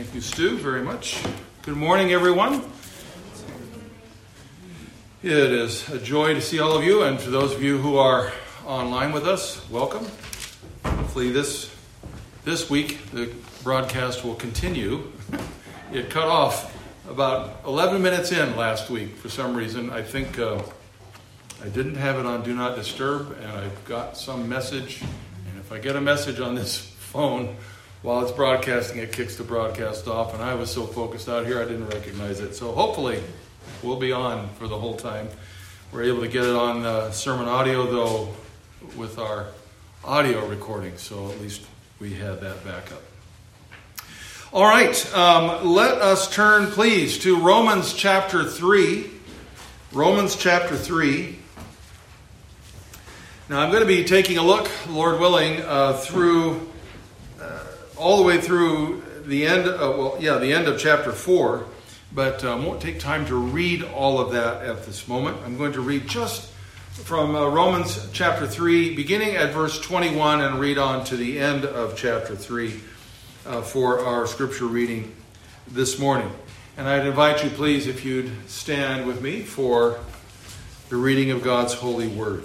Thank you, Stu, very much. Good morning, everyone. It is a joy to see all of you, and for those of you who are online with us, welcome. Hopefully, this this week the broadcast will continue. It cut off about 11 minutes in last week for some reason. I think uh, I didn't have it on Do Not Disturb, and I got some message. And if I get a message on this phone, while it's broadcasting, it kicks the broadcast off, and I was so focused out here I didn't recognize it. So hopefully, we'll be on for the whole time. We're able to get it on uh, sermon audio, though, with our audio recording, so at least we had that backup. All right, um, let us turn, please, to Romans chapter 3. Romans chapter 3. Now, I'm going to be taking a look, Lord willing, uh, through all the way through the end, of, well, yeah, the end of chapter 4, but um, won't take time to read all of that at this moment. I'm going to read just from uh, Romans chapter 3, beginning at verse 21, and read on to the end of chapter 3 uh, for our scripture reading this morning. And I'd invite you, please, if you'd stand with me for the reading of God's holy word.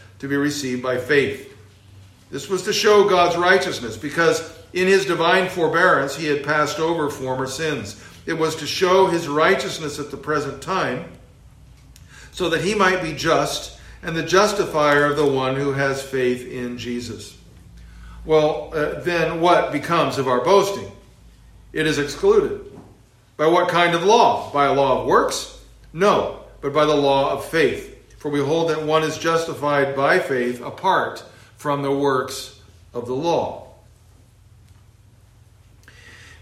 to be received by faith. This was to show God's righteousness because in his divine forbearance he had passed over former sins. It was to show his righteousness at the present time so that he might be just and the justifier of the one who has faith in Jesus. Well, uh, then what becomes of our boasting? It is excluded. By what kind of law? By a law of works? No, but by the law of faith. For we hold that one is justified by faith apart from the works of the law.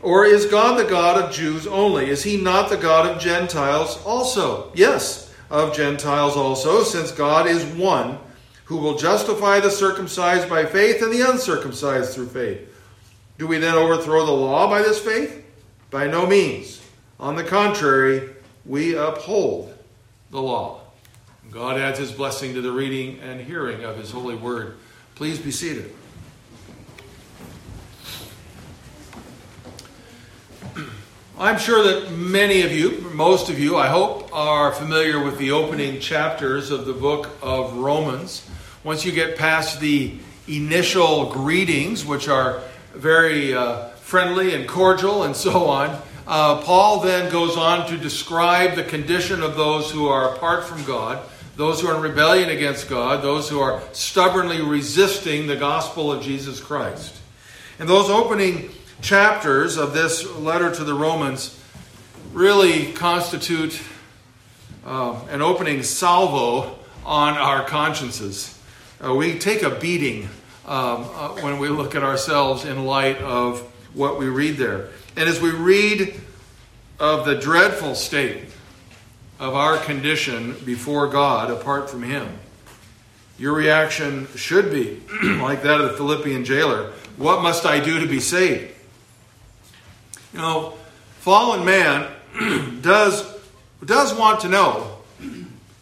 Or is God the God of Jews only? Is he not the God of Gentiles also? Yes, of Gentiles also, since God is one who will justify the circumcised by faith and the uncircumcised through faith. Do we then overthrow the law by this faith? By no means. On the contrary, we uphold the law. God adds his blessing to the reading and hearing of his holy word. Please be seated. I'm sure that many of you, most of you, I hope, are familiar with the opening chapters of the book of Romans. Once you get past the initial greetings, which are very uh, friendly and cordial and so on, uh, Paul then goes on to describe the condition of those who are apart from God those who are in rebellion against God, those who are stubbornly resisting the gospel of Jesus Christ. And those opening chapters of this letter to the Romans really constitute uh, an opening salvo on our consciences. Uh, we take a beating um, uh, when we look at ourselves in light of what we read there. And as we read of the dreadful state of our condition before God apart from Him. Your reaction should be like that of the Philippian jailer What must I do to be saved? You know, fallen man does, does want to know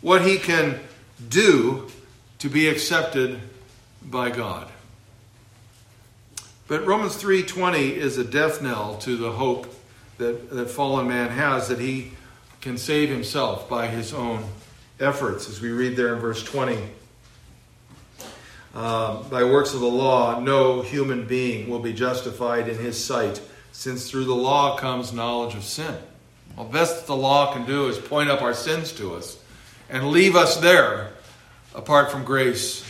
what he can do to be accepted by God. But Romans 3:20 is a death knell to the hope that, that fallen man has that he can save himself by his own efforts, as we read there in verse 20. Uh, by works of the law, no human being will be justified in his sight, since through the law comes knowledge of sin. Well, best that the law can do is point up our sins to us and leave us there apart from grace,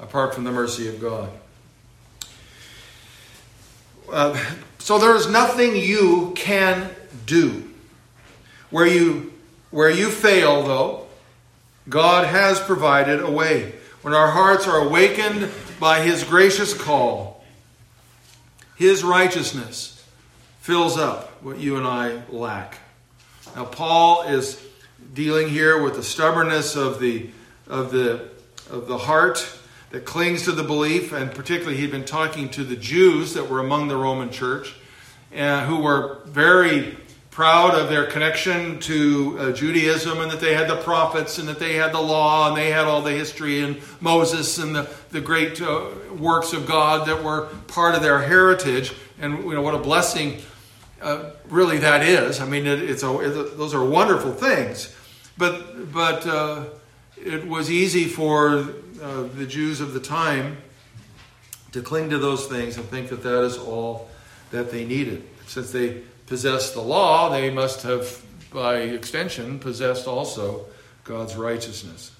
apart from the mercy of God. Uh, so there is nothing you can do where you, where you fail, though, God has provided a way. when our hearts are awakened by His gracious call, His righteousness fills up what you and I lack. Now, Paul is dealing here with the stubbornness of the, of the, of the heart that clings to the belief, and particularly he'd been talking to the Jews that were among the Roman church, and who were very proud of their connection to uh, Judaism and that they had the prophets and that they had the law and they had all the history and Moses and the, the great uh, works of God that were part of their heritage. And you know what a blessing uh, really that is. I mean, it, it's, a, it, those are wonderful things. But, but uh, it was easy for uh, the Jews of the time to cling to those things and think that that is all that they needed. Since they possessed the law, they must have, by extension, possessed also God's righteousness.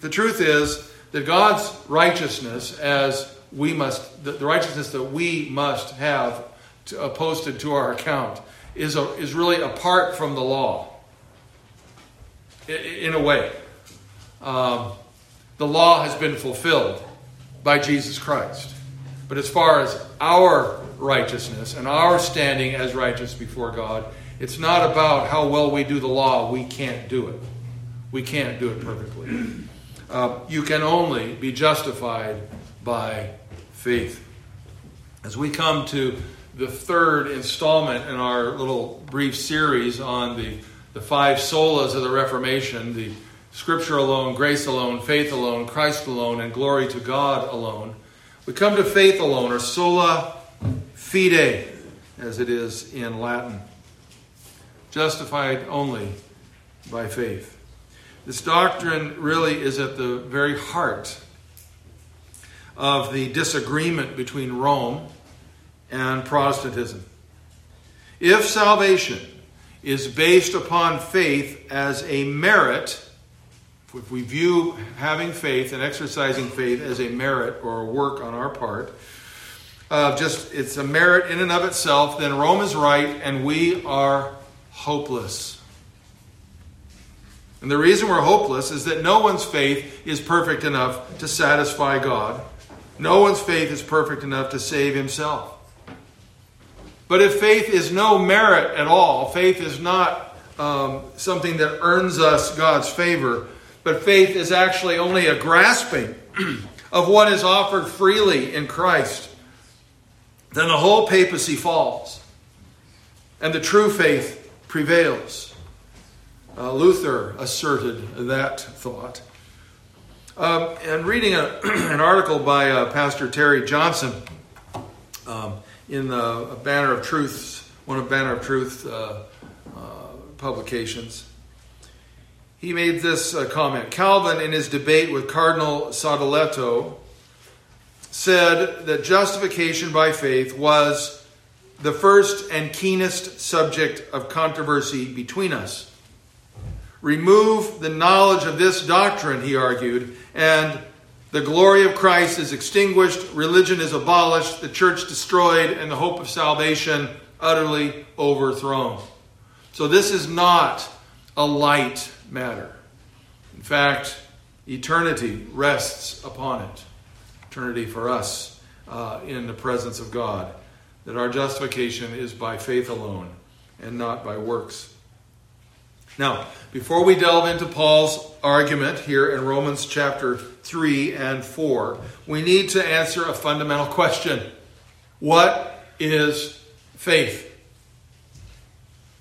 The truth is that God's righteousness, as we must, the righteousness that we must have to, uh, posted to our account, is, a, is really apart from the law, in, in a way. Um, the law has been fulfilled by Jesus Christ. But as far as our righteousness and our standing as righteous before God. It's not about how well we do the law. We can't do it. We can't do it perfectly. Uh, you can only be justified by faith. As we come to the third installment in our little brief series on the, the five solas of the Reformation the Scripture alone, grace alone, faith alone, Christ alone, and glory to God alone. We come to faith alone, or sola fide, as it is in Latin. Justified only by faith. This doctrine really is at the very heart of the disagreement between Rome and Protestantism. If salvation is based upon faith as a merit, if we view having faith and exercising faith as a merit or a work on our part, uh, just it's a merit in and of itself, then Rome is right and we are hopeless. And the reason we're hopeless is that no one's faith is perfect enough to satisfy God. No one's faith is perfect enough to save himself. But if faith is no merit at all, faith is not um, something that earns us God's favor, but faith is actually only a grasping of what is offered freely in Christ, then the whole papacy falls and the true faith prevails. Uh, Luther asserted that thought. Um, and reading a, an article by uh, Pastor Terry Johnson um, in the Banner of Truth, one of Banner of Truth uh, uh publications, he made this uh, comment. Calvin, in his debate with Cardinal Sadoleto, said that justification by faith was the first and keenest subject of controversy between us. Remove the knowledge of this doctrine, he argued, and the glory of Christ is extinguished, religion is abolished, the church destroyed, and the hope of salvation utterly overthrown. So, this is not a light matter. In fact, eternity rests upon it eternity for us uh, in the presence of God. That our justification is by faith alone and not by works. Now, before we delve into Paul's argument here in Romans chapter 3 and 4, we need to answer a fundamental question What is faith?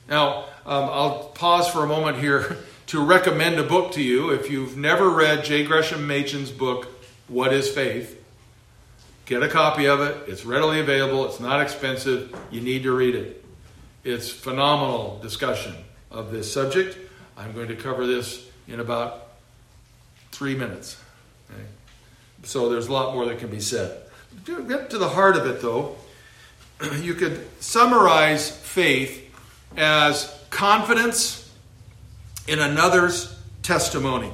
Now, um, I'll pause for a moment here to recommend a book to you. If you've never read J. Gresham Machen's book, What is Faith? Get a copy of it. It's readily available. It's not expensive. You need to read it. It's phenomenal discussion of this subject. I'm going to cover this in about three minutes. Okay? So there's a lot more that can be said. To get to the heart of it, though, you could summarize faith as confidence in another's testimony.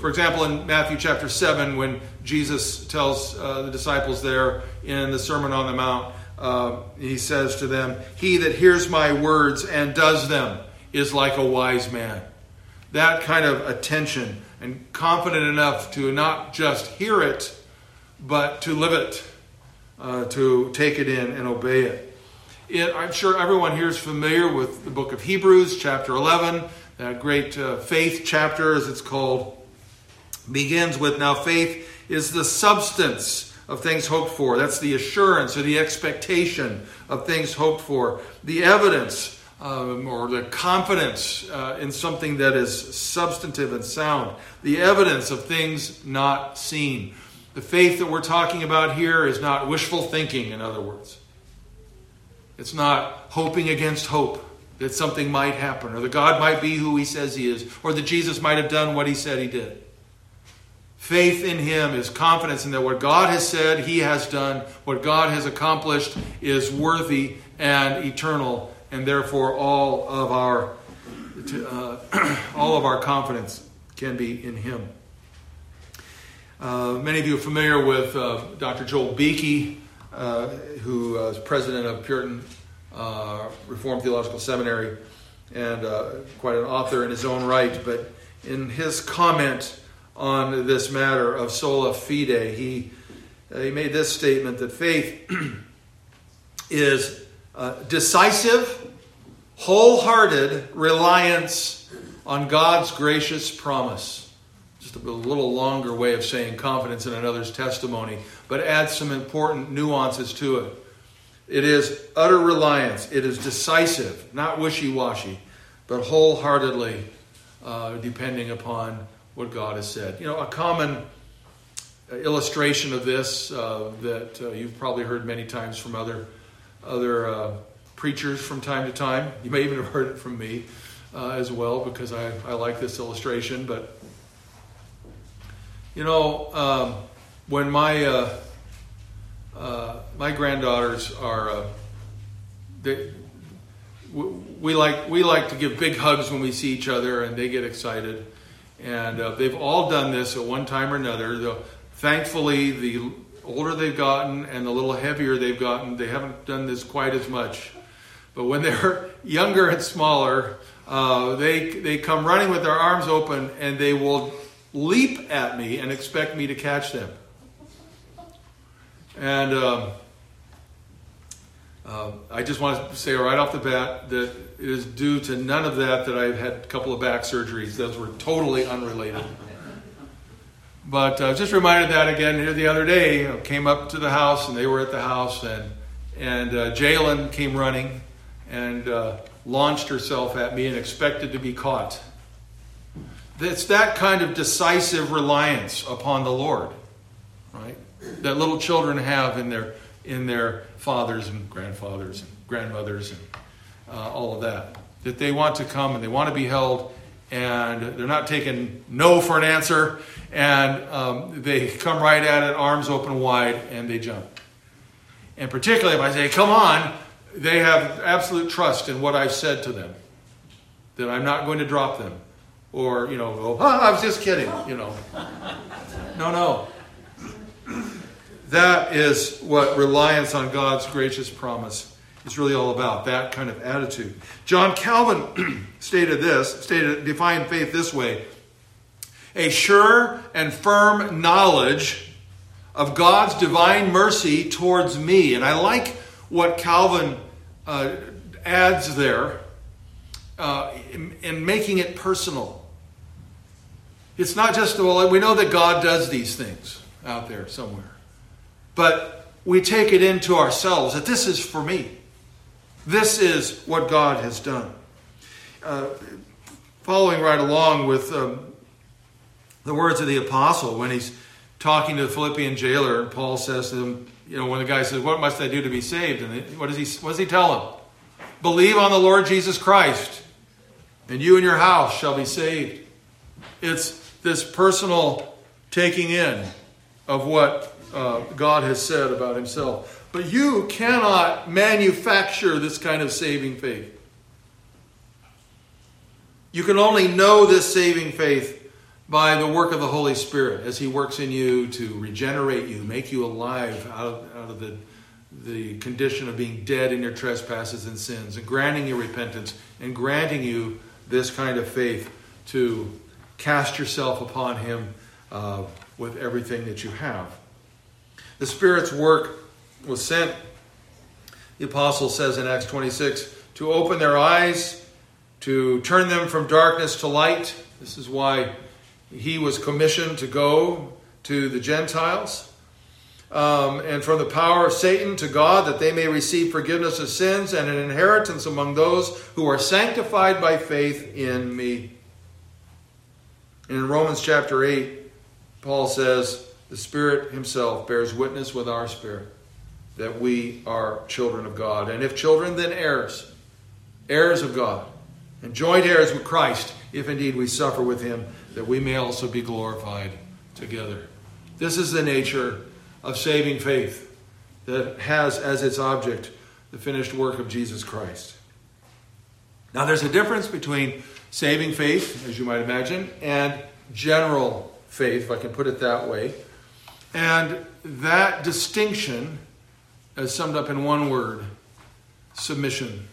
For example, in Matthew chapter 7, when Jesus tells uh, the disciples there in the Sermon on the Mount, uh, he says to them, He that hears my words and does them is like a wise man. that kind of attention and confident enough to not just hear it, but to live it, uh, to take it in and obey it. it. I'm sure everyone here is familiar with the book of Hebrews, chapter 11, that great uh, faith chapter, as it's called, begins with now faith is the substance of things hoped for. That's the assurance or the expectation of things hoped for. The evidence um, or the confidence uh, in something that is substantive and sound, the evidence of things not seen. The faith that we're talking about here is not wishful thinking, in other words. It's not hoping against hope that something might happen, or that God might be who he says he is, or that Jesus might have done what he said he did. Faith in him is confidence in that what God has said, he has done, what God has accomplished is worthy and eternal and therefore all of our uh, all of our confidence can be in Him. Uh, many of you are familiar with uh, Dr. Joel Beeke, uh, who is president of Puritan uh, Reformed Theological Seminary and uh, quite an author in his own right. But in his comment on this matter of sola fide, he he made this statement that faith is uh, decisive, wholehearted reliance on God's gracious promise. Just a little longer way of saying confidence in another's testimony, but adds some important nuances to it. It is utter reliance, it is decisive, not wishy washy, but wholeheartedly uh, depending upon what God has said. You know, a common illustration of this uh, that uh, you've probably heard many times from other other uh, preachers from time to time. You may even have heard it from me uh, as well because I, I like this illustration. But, you know, um, when my, uh, uh my granddaughters are, uh, they, we like we like to give big hugs when we see each other, and they get excited. And uh, they've all done this at one time or another. Though, thankfully, the older they've gotten and the little heavier they've gotten, they haven't done this quite as much. But when they're younger and smaller, uh, they, they come running with their arms open and they will leap at me and expect me to catch them. And um, uh, I just want to say right off the bat that it is due to none of that that I've had a couple of back surgeries. Those were totally unrelated. But uh, just reminded that again here the other day. I came up to the house and they were at the house, and and uh, Jalen came running and uh, launched herself at me and expected to be caught. It's that kind of decisive reliance upon the Lord, right? That little children have in their in their fathers and grandfathers and grandmothers and uh, all of that. That they want to come and they want to be held and they're not taking no for an answer, and um, they come right at it, arms open wide, and they jump. And particularly if I say, come on, they have absolute trust in what I've said to them, that I'm not going to drop them. Or, you know, oh, I was just kidding, you know. No, no. That is what reliance on God's gracious promise is really all about, that kind of attitude. John Calvin stated this, stated, defined faith this way a sure and firm knowledge of God's divine mercy towards me. And I like what Calvin uh, adds there uh, in, in making it personal. It's not just, well, we know that God does these things out there somewhere, but we take it into ourselves that this is for me. This is what God has done. Uh, following right along with um, the words of the apostle when he's talking to the Philippian jailer, Paul says to him, you know, when the guy says, What must I do to be saved? And what does he, what does he tell him? Believe on the Lord Jesus Christ, and you and your house shall be saved. It's this personal taking in of what uh, God has said about himself. But you cannot manufacture this kind of saving faith. You can only know this saving faith by the work of the Holy Spirit as He works in you to regenerate you, make you alive out of, out of the, the condition of being dead in your trespasses and sins, and granting you repentance, and granting you this kind of faith to cast yourself upon Him uh, with everything that you have. The Spirit's work was sent, the apostle says in Acts 26, to open their eyes, to turn them from darkness to light. This is why he was commissioned to go to the Gentiles. Um, and from the power of Satan to God, that they may receive forgiveness of sins and an inheritance among those who are sanctified by faith in me. And in Romans chapter 8, Paul says, The Spirit Himself bears witness with our spirit that we are children of God. And if children, then heirs, heirs of God, and joint heirs with Christ, if indeed we suffer with Him, that we may also be glorified together. This is the nature of saving faith that has as its object the finished work of Jesus Christ. Now, there's a difference between saving faith, as you might imagine, and general faith, if I can put it that way. And that distinction is summed up in one word submission.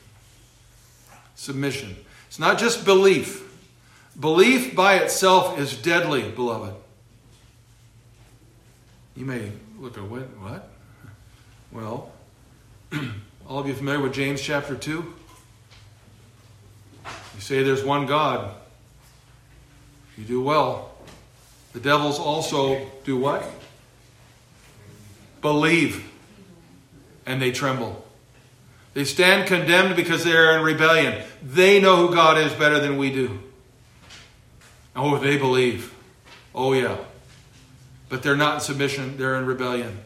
Submission. It's not just belief. Belief by itself is deadly, beloved. You may look at what? What? Well, all of you familiar with James chapter 2? You say there's one God. You do well. The devils also do what? Believe. And they tremble. They stand condemned because they are in rebellion. They know who God is better than we do. Oh, they believe. Oh, yeah. But they're not in submission, they're in rebellion.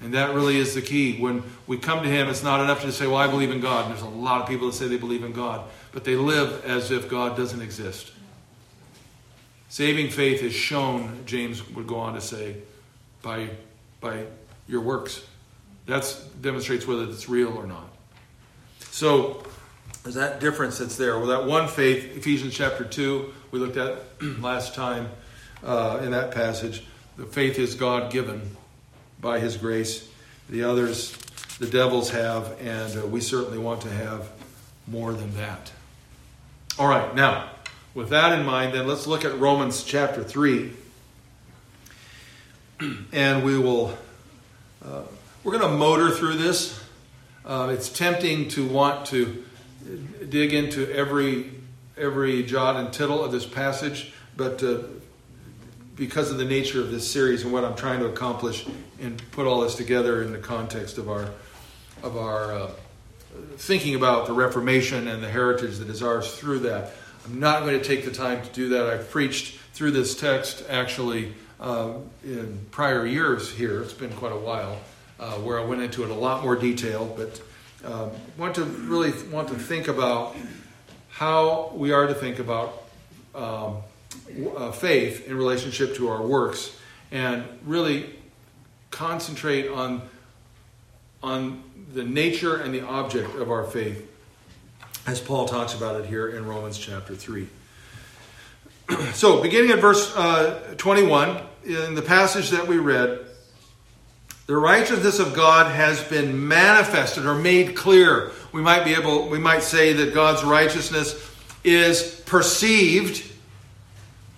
And that really is the key. When we come to Him, it's not enough to say, Well, I believe in God. And there's a lot of people that say they believe in God, but they live as if God doesn't exist. Saving faith is shown, James would go on to say, by, by your works. That demonstrates whether it's real or not. So, there's that difference that's there. Well, that one faith, Ephesians chapter 2, we looked at last time uh, in that passage. The faith is God given by His grace. The others, the devils have, and uh, we certainly want to have more than that. All right, now, with that in mind, then let's look at Romans chapter 3. And we will, uh, we're going to motor through this. Uh, it's tempting to want to dig into every every jot and tittle of this passage, but uh, because of the nature of this series and what I'm trying to accomplish, and put all this together in the context of our of our uh, thinking about the Reformation and the heritage that is ours through that. I'm not going to take the time to do that. I've preached through this text actually uh, in prior years here. It's been quite a while uh, where I went into it a lot more detail, but um, want to really want to think about how we are to think about um, uh, faith in relationship to our works, and really concentrate on on the nature and the object of our faith, as Paul talks about it here in Romans chapter three. so, beginning at verse uh, 21, in the passage that we read, the righteousness of God has been manifested or made clear. We might be able, we might say that God's righteousness is perceived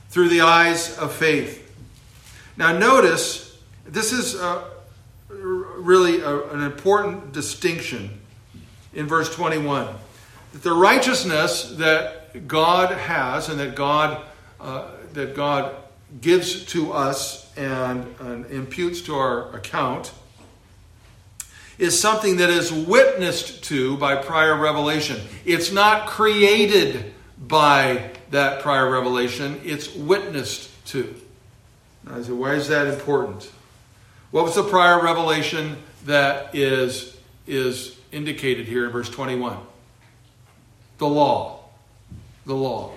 through the eyes of faith. Now, notice this is uh, really a, an important distinction in verse 21 that the righteousness that God has and that God uh, that God gives to us and, and imputes to our account is something that is witnessed to by prior revelation. It's not created by that prior revelation, it's witnessed to. Now, I said, why is that important? What was the prior revelation that is, is indicated here in verse 21? The law. The law.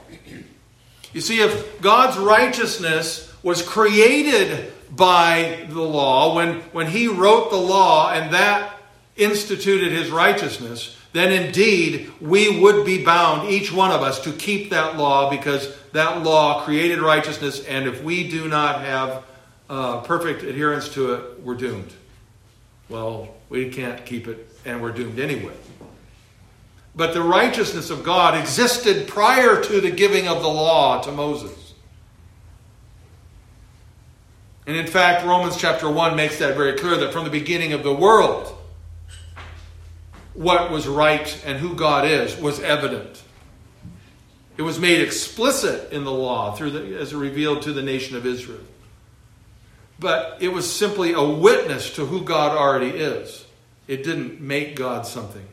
You see, if God's righteousness was created by the law, when, when he wrote the law and that instituted his righteousness, then indeed we would be bound, each one of us, to keep that law because that law created righteousness, and if we do not have uh, perfect adherence to it, we're doomed. Well, we can't keep it, and we're doomed anyway. But the righteousness of God existed prior to the giving of the law to Moses. And in fact, Romans chapter 1 makes that very clear that from the beginning of the world, what was right and who God is was evident. It was made explicit in the law through the, as revealed to the nation of Israel. But it was simply a witness to who God already is. It didn't make God something.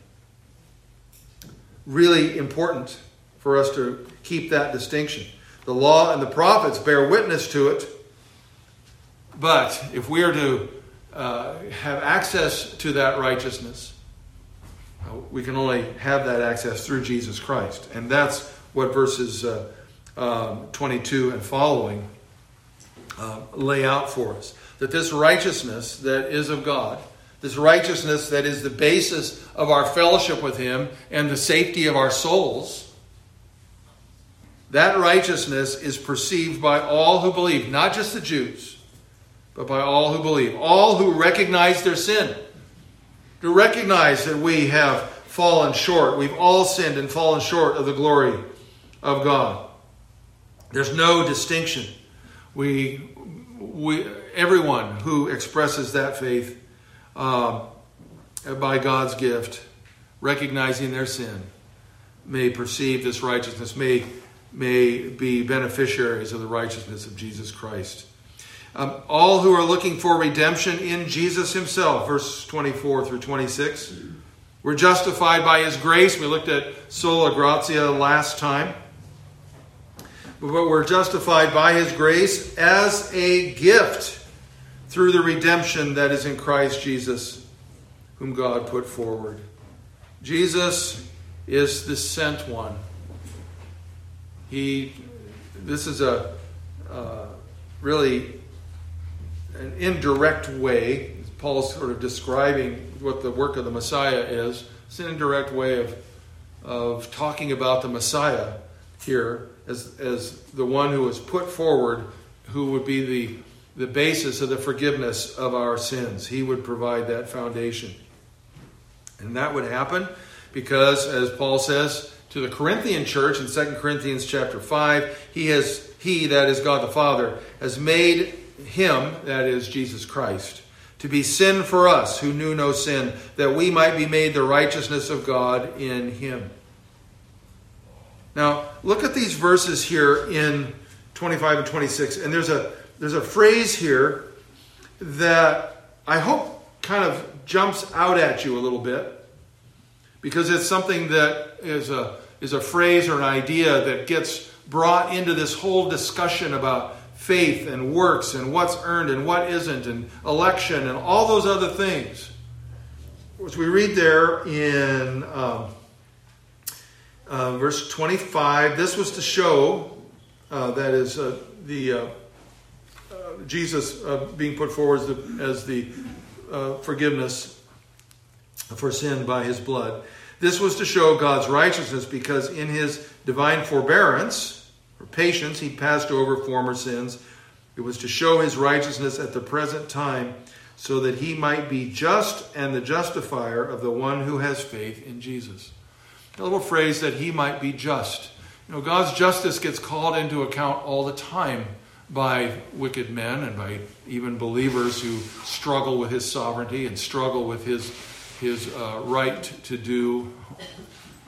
Really important for us to keep that distinction. The law and the prophets bear witness to it. But if we are to uh, have access to that righteousness, uh, we can only have that access through Jesus Christ. And that's what verses uh, um, 22 and following uh, lay out for us. That this righteousness that is of God, this righteousness that is the basis of our fellowship with Him and the safety of our souls, that righteousness is perceived by all who believe, not just the Jews, but by all who believe, all who recognize their sin, to recognize that we have fallen short. We've all sinned and fallen short of the glory of God. There's no distinction. We, we, everyone who expresses that faith uh, by God's gift, recognizing their sin, may perceive this righteousness, may, may be beneficiaries of the righteousness of Jesus Christ. Um, all who are looking for redemption in Jesus Himself, verse 24 through 26. We're justified by His grace. We looked at sola gratia last time but we're justified by his grace as a gift through the redemption that is in Christ Jesus, whom God put forward. Jesus is the sent one. He, this is a uh, really an indirect way. Paul's sort of describing what the work of the Messiah is. It's an indirect way of, of talking about the Messiah here as, as the one who was put forward, who would be the, the basis of the forgiveness of our sins. He would provide that foundation. And that would happen because, as Paul says to the Corinthian church in 2 Corinthians chapter 5, he has he, that is God the Father, has made him, that is Jesus Christ, to be sin for us who knew no sin, that we might be made the righteousness of God in him. Now, look at these verses here in 25 and 26. And there's a there's a phrase here that I hope kind of jumps out at you a little bit because it's something that is a is a phrase or an idea that gets brought into this whole discussion about faith and works and what's earned and what isn't and election and all those other things. As we read there in um, uh, verse 25, this was to show, uh, that is, uh, the uh, Jesus uh, being put forward as the, as the forgiveness for sin by his blood. This was to show God's righteousness because in his divine forbearance, or patience, he passed over former sins. It was to show his righteousness at the present time so that he might be just and the justifier of the one who has faith in Jesus a little phrase that he might be just. You know, God's justice gets called into account all the time by wicked men and by even believers who struggle with his sovereignty and struggle with his, his uh, right to do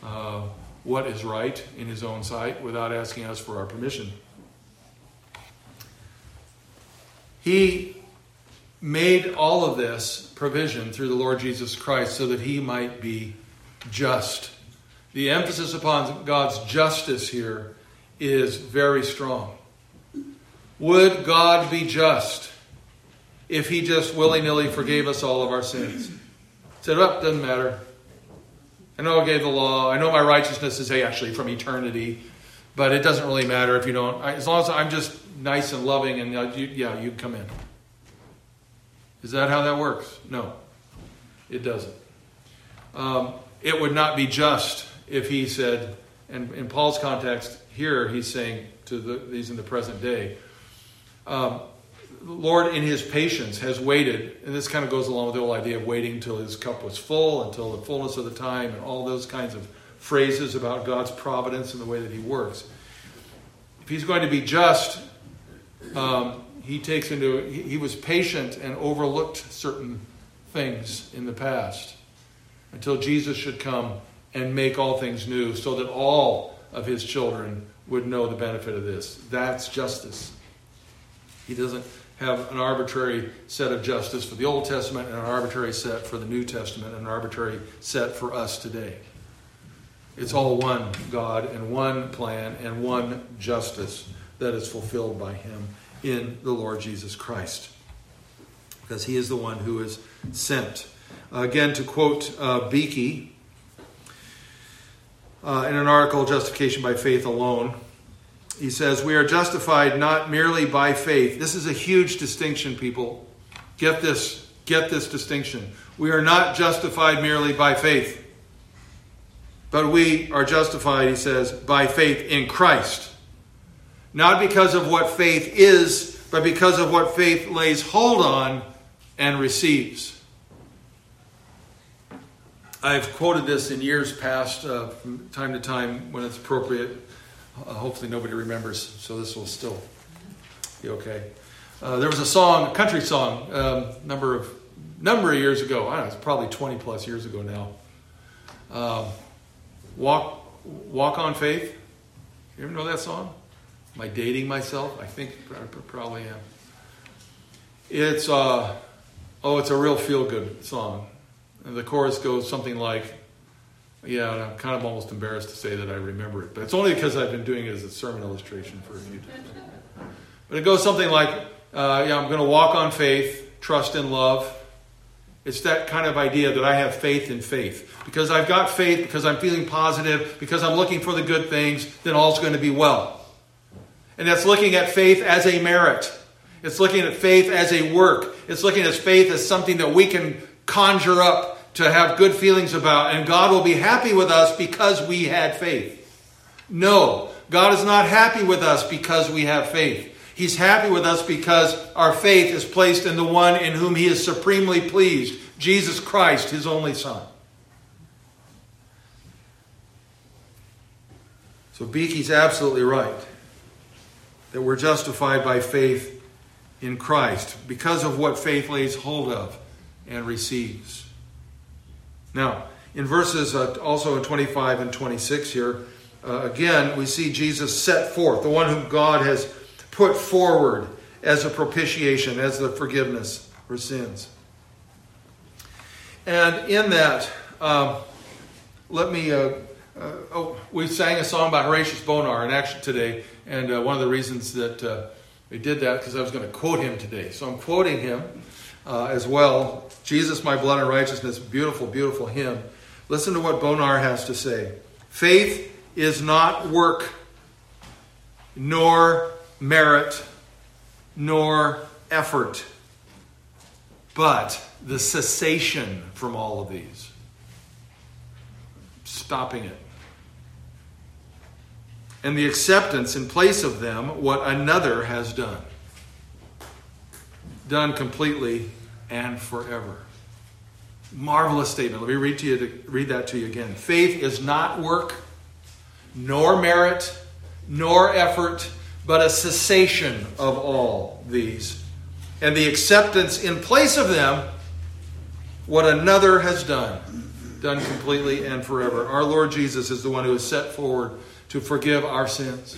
uh, what is right in his own sight without asking us for our permission. He made all of this provision through the Lord Jesus Christ so that he might be just the emphasis upon God's justice here is very strong. Would God be just if He just willy nilly forgave us all of our sins? Said, well, doesn't matter. I know I gave the law. I know my righteousness is actually from eternity, but it doesn't really matter if you don't. As long as I'm just nice and loving, and uh, you, yeah, you come in. Is that how that works? No, it doesn't. Um, it would not be just if he said, and in Paul's context here, he's saying to the, these in the present day, um, Lord, in his patience, has waited, and this kind of goes along with the whole idea of waiting until his cup was full, until the fullness of the time, and all those kinds of phrases about God's providence and the way that He works. If He's going to be just, um, He takes into he, he was patient and overlooked certain things in the past until Jesus should come and make all things new, so that all of His children would know the benefit of this. That's justice. He doesn't have an arbitrary set of justice for the Old Testament and an arbitrary set for the New Testament and an arbitrary set for us today. It's all one God and one plan and one justice that is fulfilled by Him in the Lord Jesus Christ. Because He is the one who is sent. Again, to quote uh, Beeke uh, in an article, Justification by Faith Alone, he says, We are justified not merely by faith. This is a huge distinction, people. Get this, get this distinction. We are not justified merely by faith, but we are justified, he says, by faith in Christ. Not because of what faith is, but because of what faith lays hold on and receives. I've quoted this in years past, uh, from time to time when it's appropriate. Uh, hopefully, nobody remembers, so this will still be okay. Uh, there was a song, a country song, um, number of number of years ago. I don't know, it's probably twenty plus years ago now. Um, walk, walk on faith. You ever know that song? Am I dating myself? I think I probably am. It's uh, oh, it's a real feel good song. And the chorus goes something like, yeah, I'm kind of almost embarrassed to say that I remember it, but it's only because I've been doing it as a sermon illustration for a few times. But it goes something like, uh, yeah, I'm going to walk on faith, trust in love. It's that kind of idea that I have faith in faith. Because I've got faith, because I'm feeling positive, because I'm looking for the good things, then all's going to be well. And that's looking at faith as a merit. It's looking at faith as a work. It's looking at faith as something that we can conjure up to have good feelings about, and God will be happy with us because we had faith. No, God is not happy with us because we have faith. He's happy with us because our faith is placed in the one in whom He is supremely pleased Jesus Christ, His only Son. So Beeke's absolutely right that we're justified by faith in Christ because of what faith lays hold of and receives. Now, in verses uh, also in 25 and 26 here, uh, again, we see Jesus set forth, the one whom God has put forward as a propitiation, as the forgiveness for sins. And in that, um, let me. Uh, uh, oh, we sang a song by Horatius Bonar in action today, and uh, one of the reasons that uh, we did that because I was going to quote him today. So I'm quoting him as well. Jesus, my blood and righteousness, beautiful, beautiful hymn. Listen to what Bonar has to say. Faith is not work, nor merit, nor effort, but the cessation from all of these. Stopping it. And the acceptance in place of them what another has done done completely and forever. Marvelous statement. Let me read to you to read that to you again. Faith is not work, nor merit, nor effort, but a cessation of all these, and the acceptance in place of them what another has done, done completely and forever. Our Lord Jesus is the one who is set forward to forgive our sins.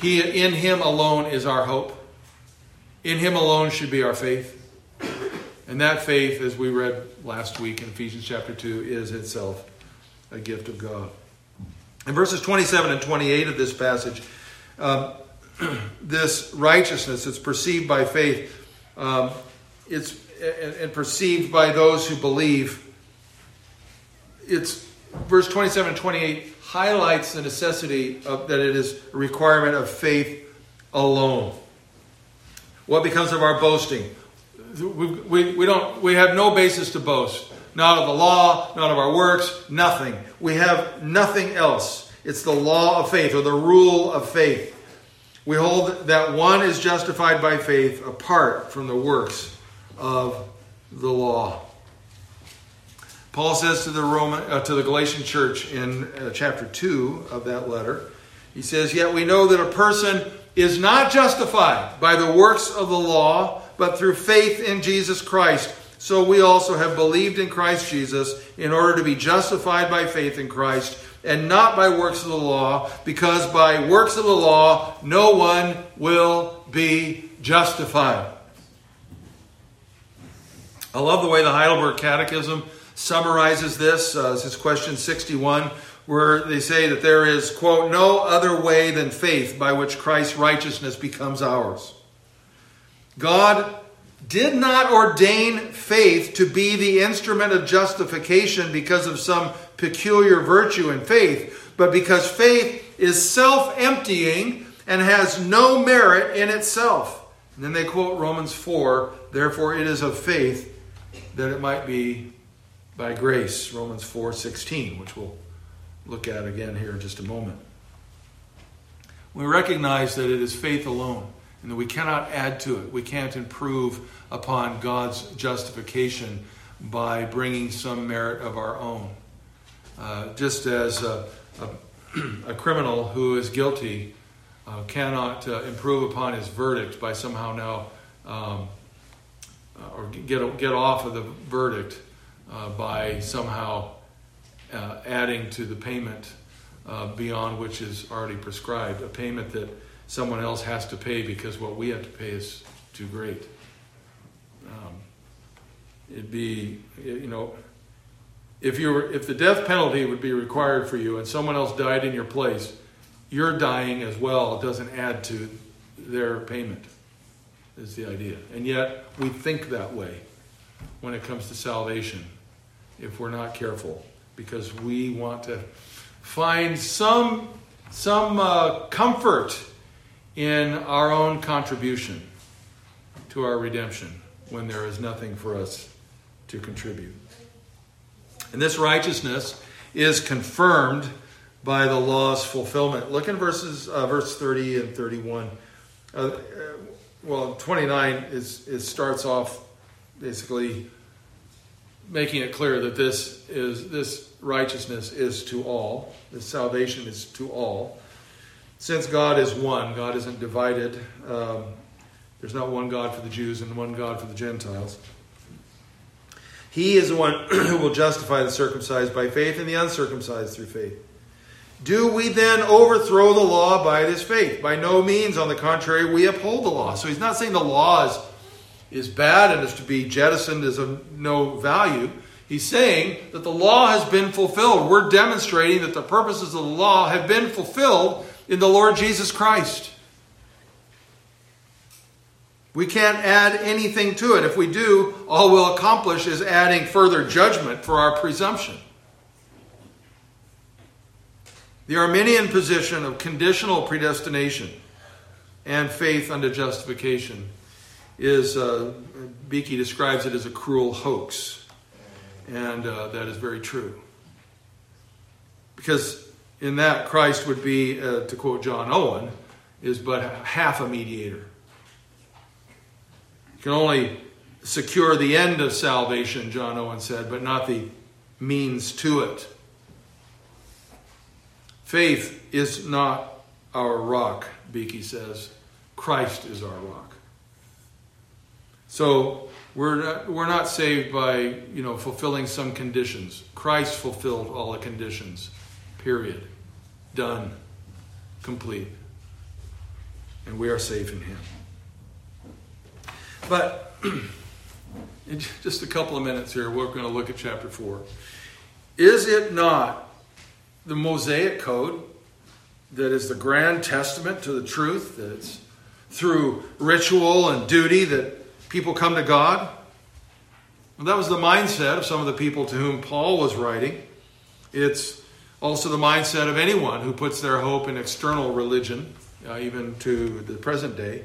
He in him alone is our hope. In Him alone should be our faith. And that faith, as we read last week in Ephesians chapter 2, is itself a gift of God. In verses 27 and 28 of this passage, um, this righteousness that's perceived by faith, um, it's and, and perceived by those who believe. It's verse 27 and 28 highlights the necessity of that it is a requirement of faith alone. What becomes of our boasting? We, we, don't, we have no basis to boast. Not of the law, none of our works, nothing. We have nothing else. It's the law of faith or the rule of faith. We hold that one is justified by faith apart from the works of the law. Paul says to the Roman uh, to the Galatian church in uh, chapter 2 of that letter, he says, "Yet we know that a person is not justified by the works of the law, but through faith in Jesus Christ. So we also have believed in Christ Jesus in order to be justified by faith in Christ and not by works of the law, because by works of the law no one will be justified." I love the way the Heidelberg Catechism summarizes this. Uh, this is question 61, where they say that there is, quote, no other way than faith by which Christ's righteousness becomes ours. God did not ordain faith to be the instrument of justification because of some peculiar virtue in faith, but because faith is self emptying and has no merit in itself. And then they quote Romans 4 therefore it is of faith that it might be by grace, Romans 4:16, which we'll look at again here in just a moment. We recognize that it is faith alone and that we cannot add to it. We can't improve upon God's justification by bringing some merit of our own. Uh, just as a, a, a, criminal who is guilty uh, cannot uh, improve upon his verdict by somehow now um, uh, or get, get off of the verdict uh, by somehow uh, adding to the payment beyond which is already prescribed, a payment that someone else has to pay because what we have to pay is too great. Um, it'd be, you know, if you were, if the death penalty would be required for you and someone else died in your place, you're dying as well. It doesn't add to their payment is the idea. And yet, we think that way when it comes to salvation if we're not careful because we want to find some, some uh, comfort in our own contribution to our redemption when there is nothing for us to contribute. And this righteousness is confirmed by the law's fulfillment. Look in verses uh, verse 30 and 31. Uh, well, 29 is it starts off basically making it clear that this is this righteousness is to all. This salvation is to all. Since God is one, God isn't divided. Um, there's not one God for the Jews and one God for the Gentiles. He is the one who will justify the circumcised by faith and the uncircumcised through faith. Do we then overthrow the law by this faith? By no means. On the contrary, we uphold the law. So he's not saying the law is, is bad and is to be jettisoned as of no value. He's saying that the law has been fulfilled. We're demonstrating that the purposes of the law have been fulfilled in the Lord Jesus Christ. We can't add anything to it. If we do, all we'll accomplish is adding further judgment for our presumption. The Arminian position of conditional predestination and faith unto justification is, uh, Beeke describes it as a cruel hoax. And uh, that is very true. Because in that, Christ would be, uh, to quote John Owen, is but half a mediator. You can only secure the end of salvation, John Owen said, but not the means to it. Faith is not our rock, Beeke says. Christ is our rock. So we're not, we're not saved by you know fulfilling some conditions. Christ fulfilled all the conditions. Period. Done. Complete. And we are safe in Him. But in just a couple of minutes here, we're going to look at chapter 4. Is it not the Mosaic Code that is the grand testament to the truth, that it's through ritual and duty that people come to God. Well, that was the mindset of some of the people to whom Paul was writing. It's also the mindset of anyone who puts their hope in external religion, uh, even to the present day.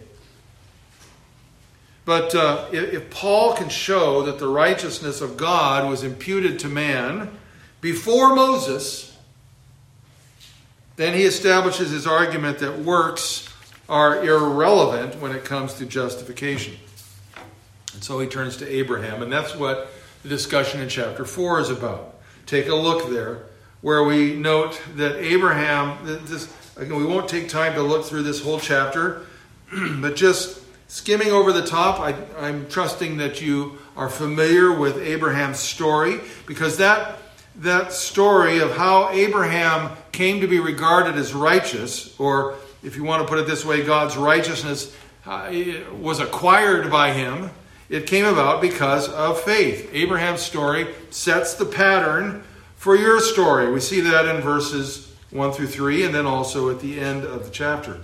But uh, if, if Paul can show that the righteousness of God was imputed to man before Moses, then he establishes his argument that works are irrelevant when it comes to justification. And so he turns to Abraham, and that's what the discussion in chapter 4 is about. Take a look there, where we note that Abraham, this, again, we won't take time to look through this whole chapter, but just skimming over the top, I, I'm trusting that you are familiar with Abraham's story, because that, that story of how Abraham came to be regarded as righteous, or if you want to put it this way, God's righteousness uh, was acquired by him. It came about because of faith. Abraham's story sets the pattern for your story. We see that in verses 1 through 3, and then also at the end of the chapter.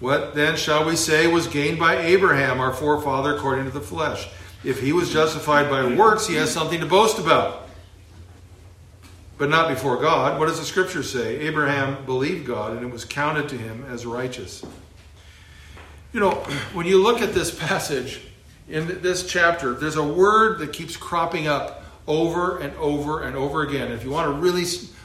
What then shall we say was gained by Abraham, our forefather, according to the flesh? If he was justified by works, he has something to boast about. But not before God. What does the scripture say? Abraham believed God, and it was counted to him as righteous. You know, when you look at this passage in this chapter, there's a word that keeps cropping up over and over and over again. If you want to really,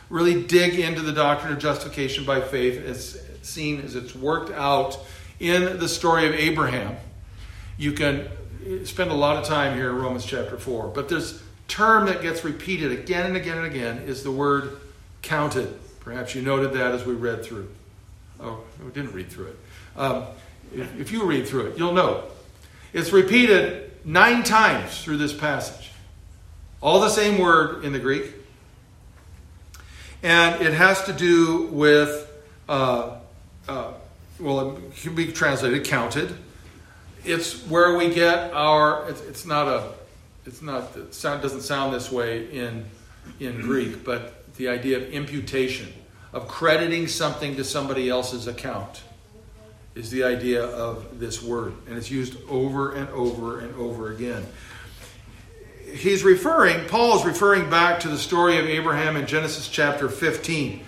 really dig into the doctrine of justification by faith, as seen as it's worked out in the story of Abraham, you can spend a lot of time here in Romans chapter 4. But there's term that gets repeated again and again and again is the word counted. Perhaps you noted that as we read through. Oh, we didn't read through it. Um, if, if you read through it, you'll know. It's repeated nine times through this passage. All the same word in the Greek. And it has to do with, uh, uh, well, it can be translated counted. It's where we get our, it's, it's not a, it's not, it sound, doesn't sound this way in, in Greek, but the idea of imputation, of crediting something to somebody else's account is the idea of this word, and it's used over and over and over again. He's referring, Paul is referring back to the story of Abraham in Genesis chapter 15,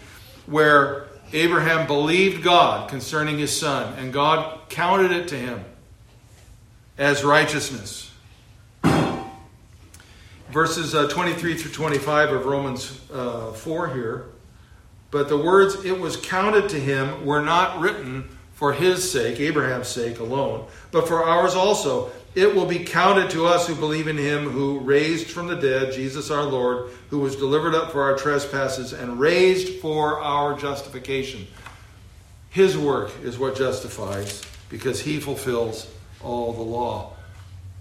where Abraham believed God concerning his son, and God counted it to him as righteousness. Verses uh, 23 through 25 of Romans uh, 4 here. But the words, it was counted to him, were not written for his sake, Abraham's sake alone, but for ours also. It will be counted to us who believe in him who raised from the dead Jesus our Lord, who was delivered up for our trespasses and raised for our justification. His work is what justifies because he fulfills all the law.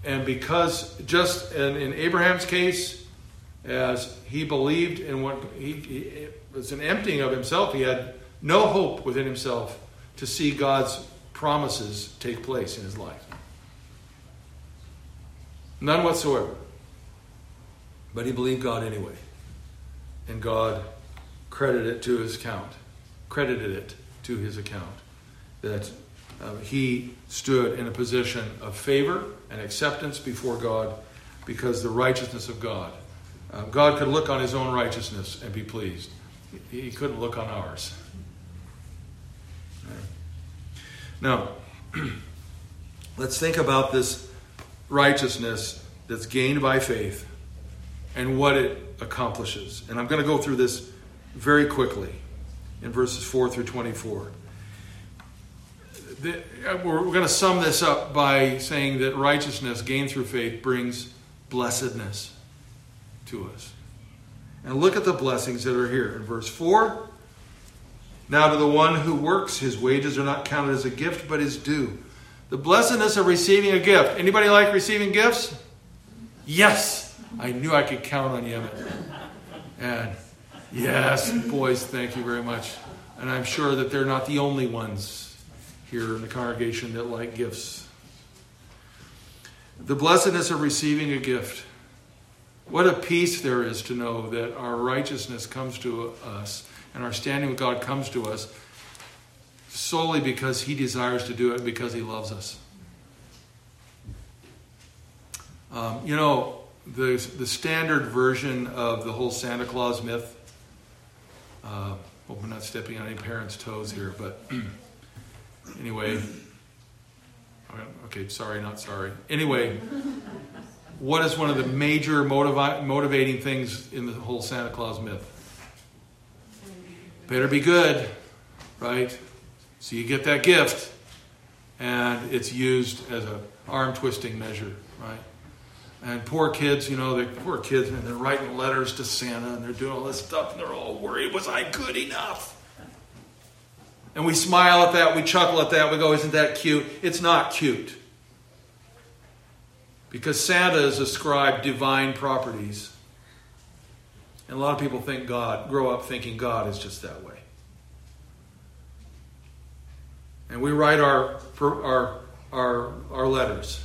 And because, just in, in Abraham's case, as he believed in what he, he it was an emptying of himself, he had no hope within himself to see God's promises take place in his life. None whatsoever. But he believed God anyway. And God credited it to his account, credited it to his account that uh, he stood in a position of favor and acceptance before God because the righteousness of God. Uh, God could look on his own righteousness and be pleased. He couldn't look on ours. Now, let's think about this righteousness that's gained by faith and what it accomplishes. And I'm going to go through this very quickly in verses 4 through 24. Uh, we're going to sum this up by saying that righteousness gained through faith brings blessedness to us. And look at the blessings that are here. In verse 4, now, to the one who works, his wages are not counted as a gift, but his due. The blessedness of receiving a gift. Anybody like receiving gifts? Yes. I knew I could count on you. And yes, boys, thank you very much. And I'm sure that they're not the only ones here in the congregation that like gifts. The blessedness of receiving a gift. What a peace there is to know that our righteousness comes to us and our standing with God comes to us solely because He desires to do it, because He loves us. Um, you know, the, the standard version of the whole Santa Claus myth. Uh, hope I'm not stepping on any parents' toes here, but anyway. Okay, sorry, not sorry. Anyway, what is one of the major motivi- motivating things in the whole Santa Claus myth? better be good, right? So you get that gift, and it's used as an arm twisting measure, right? And poor kids, you know, the poor kids, and they're writing letters to Santa and they're doing all this stuff and they're all worried, was I good enough? And we smile at that, we chuckle at that, we go, isn't that cute? It's not cute. Because Santa is ascribed divine properties. And a lot of people think God, grow up thinking God is just that way. And we write our, our, our, our letters.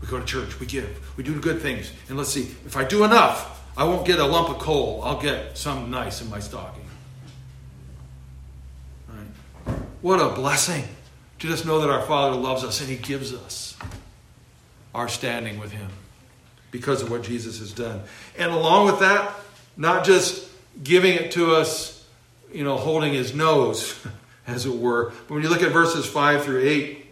We go to church, we give, we do good things. And let's see, if I do enough, I won't get a lump of coal. I'll get some nice in my stocking. Right. What a blessing to just know that our Father loves us and He gives us our standing with Him because of what Jesus has done. And along with that, not just giving it to us, you know, holding His nose, as it were. But when you look at verses 5 through 8,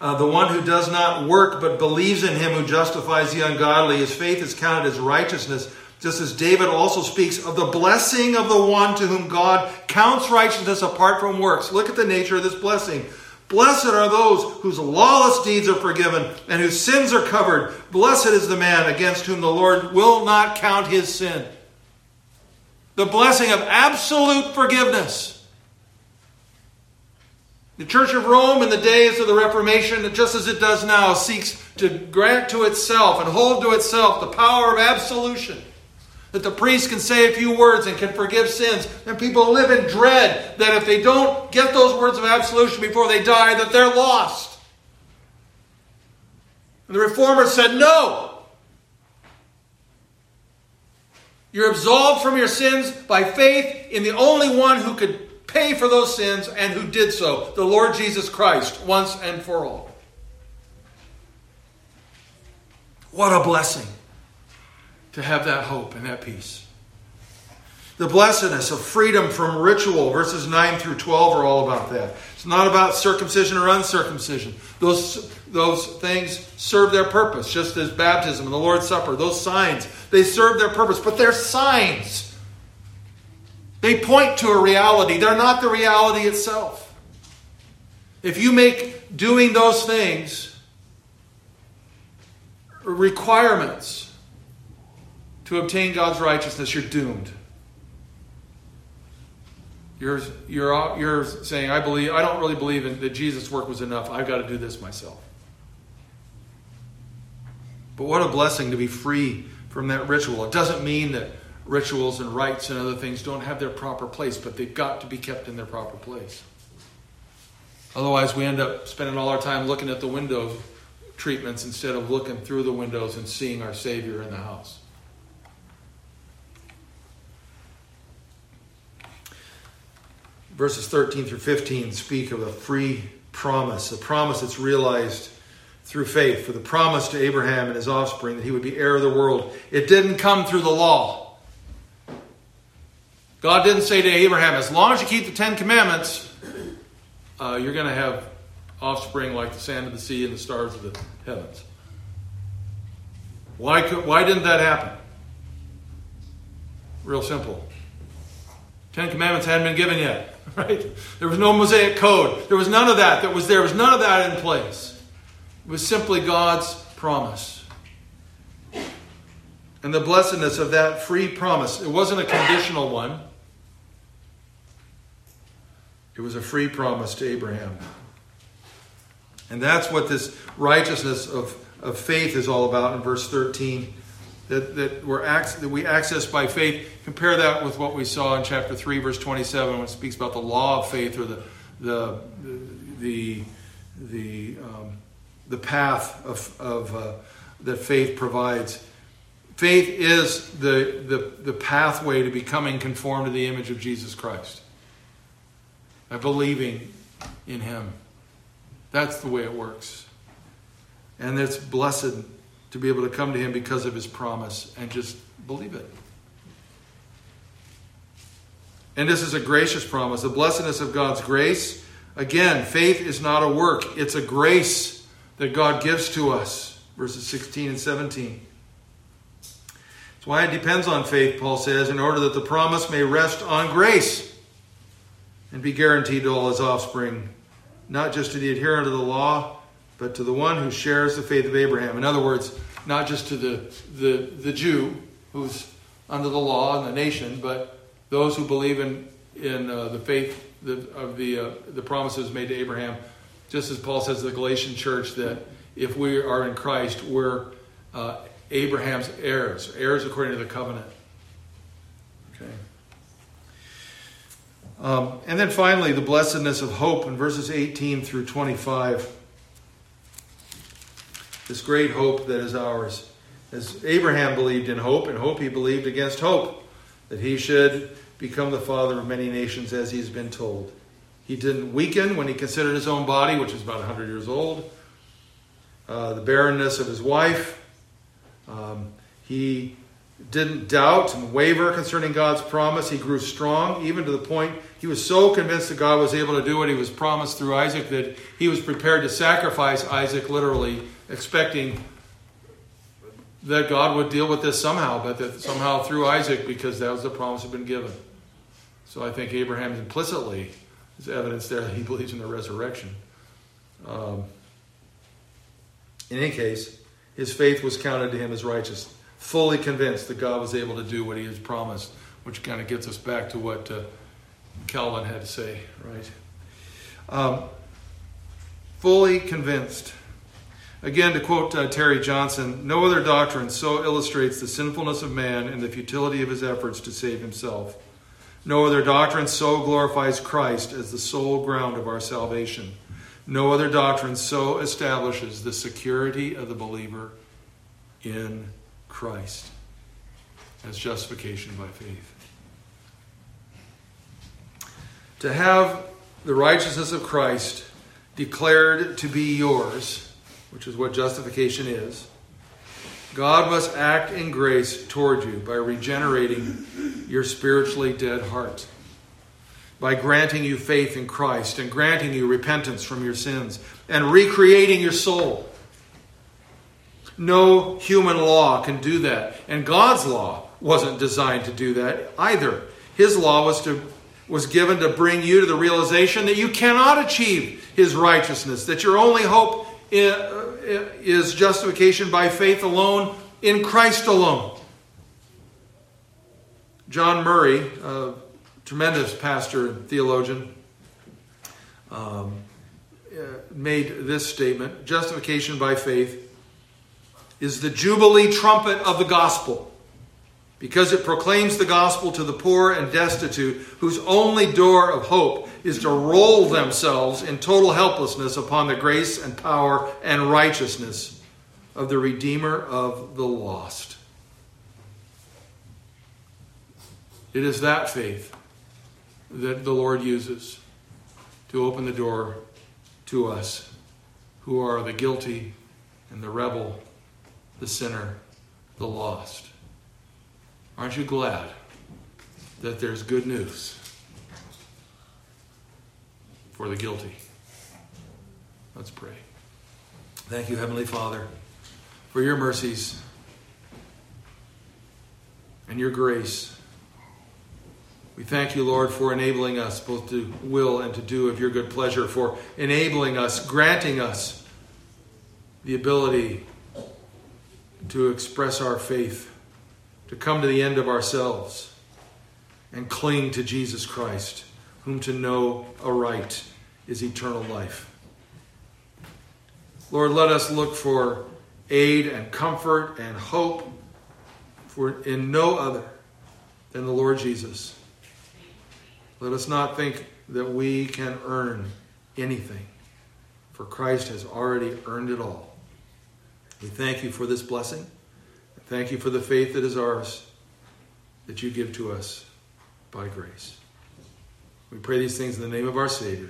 uh, the one who does not work but believes in him who justifies the ungodly, his faith is counted as righteousness. Just as David also speaks of the blessing of the one to whom God counts righteousness apart from works. Look at the nature of this blessing. Blessed are those whose lawless deeds are forgiven and whose sins are covered. Blessed is the man against whom the Lord will not count his sin. The blessing of absolute forgiveness. The Church of Rome in the days of the Reformation, just as it does now, seeks to grant to itself and hold to itself the power of absolution. That the priest can say a few words and can forgive sins. And people live in dread that if they don't get those words of absolution before they die, that they're lost. And the reformers said, no. You're absolved from your sins by faith in the only one who could pay for those sins and who did so, the Lord Jesus Christ, once and for all. What a blessing to have that hope and that peace. The blessedness of freedom from ritual, verses 9 through 12 are all about that. It's not about circumcision or uncircumcision. Those, those things serve their purpose, just as baptism and the Lord's Supper, those signs, they serve their purpose, but they're signs. They point to a reality, they're not the reality itself. If you make doing those things requirements to obtain God's righteousness, you're doomed. You're, you're, you're saying, I believe, I don't really believe in, that Jesus' work was enough. I've got to do this myself. But what a blessing to be free from that ritual. It doesn't mean that rituals and rites and other things don't have their proper place, but they've got to be kept in their proper place. Otherwise, we end up spending all our time looking at the window treatments instead of looking through the windows and seeing our Savior in the house. Verses 13 through 15 speak of a free promise, a promise that's realized through faith, for the promise to Abraham and his offspring that he would be heir of the world. It didn't come through the law. God didn't say to Abraham, as long as you keep the Ten Commandments, uh, you're going to have offspring like the sand of the sea and the stars of the heavens. Why, could, why didn't that happen? Real simple. Ten Commandments hadn't been given yet, right? There was no Mosaic code. There was none of that that was there. There was none of that in place. It was simply God's promise and the blessedness of that free promise. It wasn't a conditional one, it was a free promise to Abraham. And that's what this righteousness of, of faith is all about in verse 13. That, that, we're that we access by faith. Compare that with what we saw in chapter 3, verse 27, when it speaks about the law of faith or the, the, the, the, um, the path of, of, uh, that faith provides. Faith is the, the, the pathway to becoming conformed to the image of Jesus Christ. By believing in Him. That's the way it works. And it's blessed to be able to come to Him because of His promise and just believe it. And this is a gracious promise. The blessedness of God's grace. Again, faith is not a work, it's a grace that God gives to us. Verses 16 and 17. That's why it depends on faith, Paul says, in order that the promise may rest on grace and be guaranteed to all his offspring, not just to the adherent of the law, but to the one who shares the faith of Abraham. In other words, not just to the, the, the Jew who's under the law and the nation, but those who believe in, in uh, the faith of the, uh, the promises made to Abraham. Just as Paul says to the Galatian church that if we are in Christ, we're uh, Abraham's heirs, heirs according to the covenant. Okay. Um, and then finally, the blessedness of hope in verses 18 through 25. This great hope that is ours. As Abraham believed in hope, and hope he believed against hope, that he should become the father of many nations as he's been told. He didn't weaken when he considered his own body, which was about 100 years old, uh, the barrenness of his wife. Um, he didn't doubt and waver concerning God's promise. He grew strong, even to the point he was so convinced that God was able to do what he was promised through Isaac that he was prepared to sacrifice Isaac literally, expecting that God would deal with this somehow, but that somehow through Isaac, because that was the promise had been given. So I think Abraham implicitly is evidence there that he believes in the resurrection. Um, in any case, his faith was counted to him as righteous, fully convinced that God was able to do what he has promised, which kind of gets us back to what uh, Calvin had to say, right? Um, fully convinced. Again, to quote uh, Terry Johnson, no other doctrine so illustrates the sinfulness of man and the futility of his efforts to save himself. No other doctrine so glorifies Christ as the sole ground of our salvation. No other doctrine so establishes the security of the believer in Christ as justification by faith. To have the righteousness of Christ declared to be yours which is what justification is, God must act in grace toward you by regenerating your spiritually dead heart, by granting you faith in Christ and granting you repentance from your sins and recreating your soul. No human law can do that, and God's law wasn't designed to do that either. His law was to was given to bring you to the realization that you cannot achieve his righteousness, that your only hope is justification by faith alone in Christ alone. John Murray, a tremendous pastor and theologian, um, made this statement Justification by faith is the jubilee trumpet of the gospel because it proclaims the gospel to the poor and destitute, whose only door of hope is to roll themselves in total helplessness upon the grace and power and righteousness of the Redeemer of the lost. It is that faith that the Lord uses to open the door to us who are the guilty and the rebel, the sinner, the lost. Aren't you glad that there's good news for the guilty? Let's pray. Thank you, Heavenly Father, for your mercies and your grace. We thank you, Lord, for enabling us both to will and to do of your good pleasure, for enabling us, granting us the ability to express our faith to come to the end of ourselves and cling to Jesus Christ, whom to know aright is eternal life. Lord, let us look for aid and comfort and hope for in no other than the Lord Jesus. Let us not think that we can earn anything, for Christ has already earned it all. We thank you for this blessing. Thank you for the faith that is ours, that you give to us by grace. We pray these things in the name of our Savior.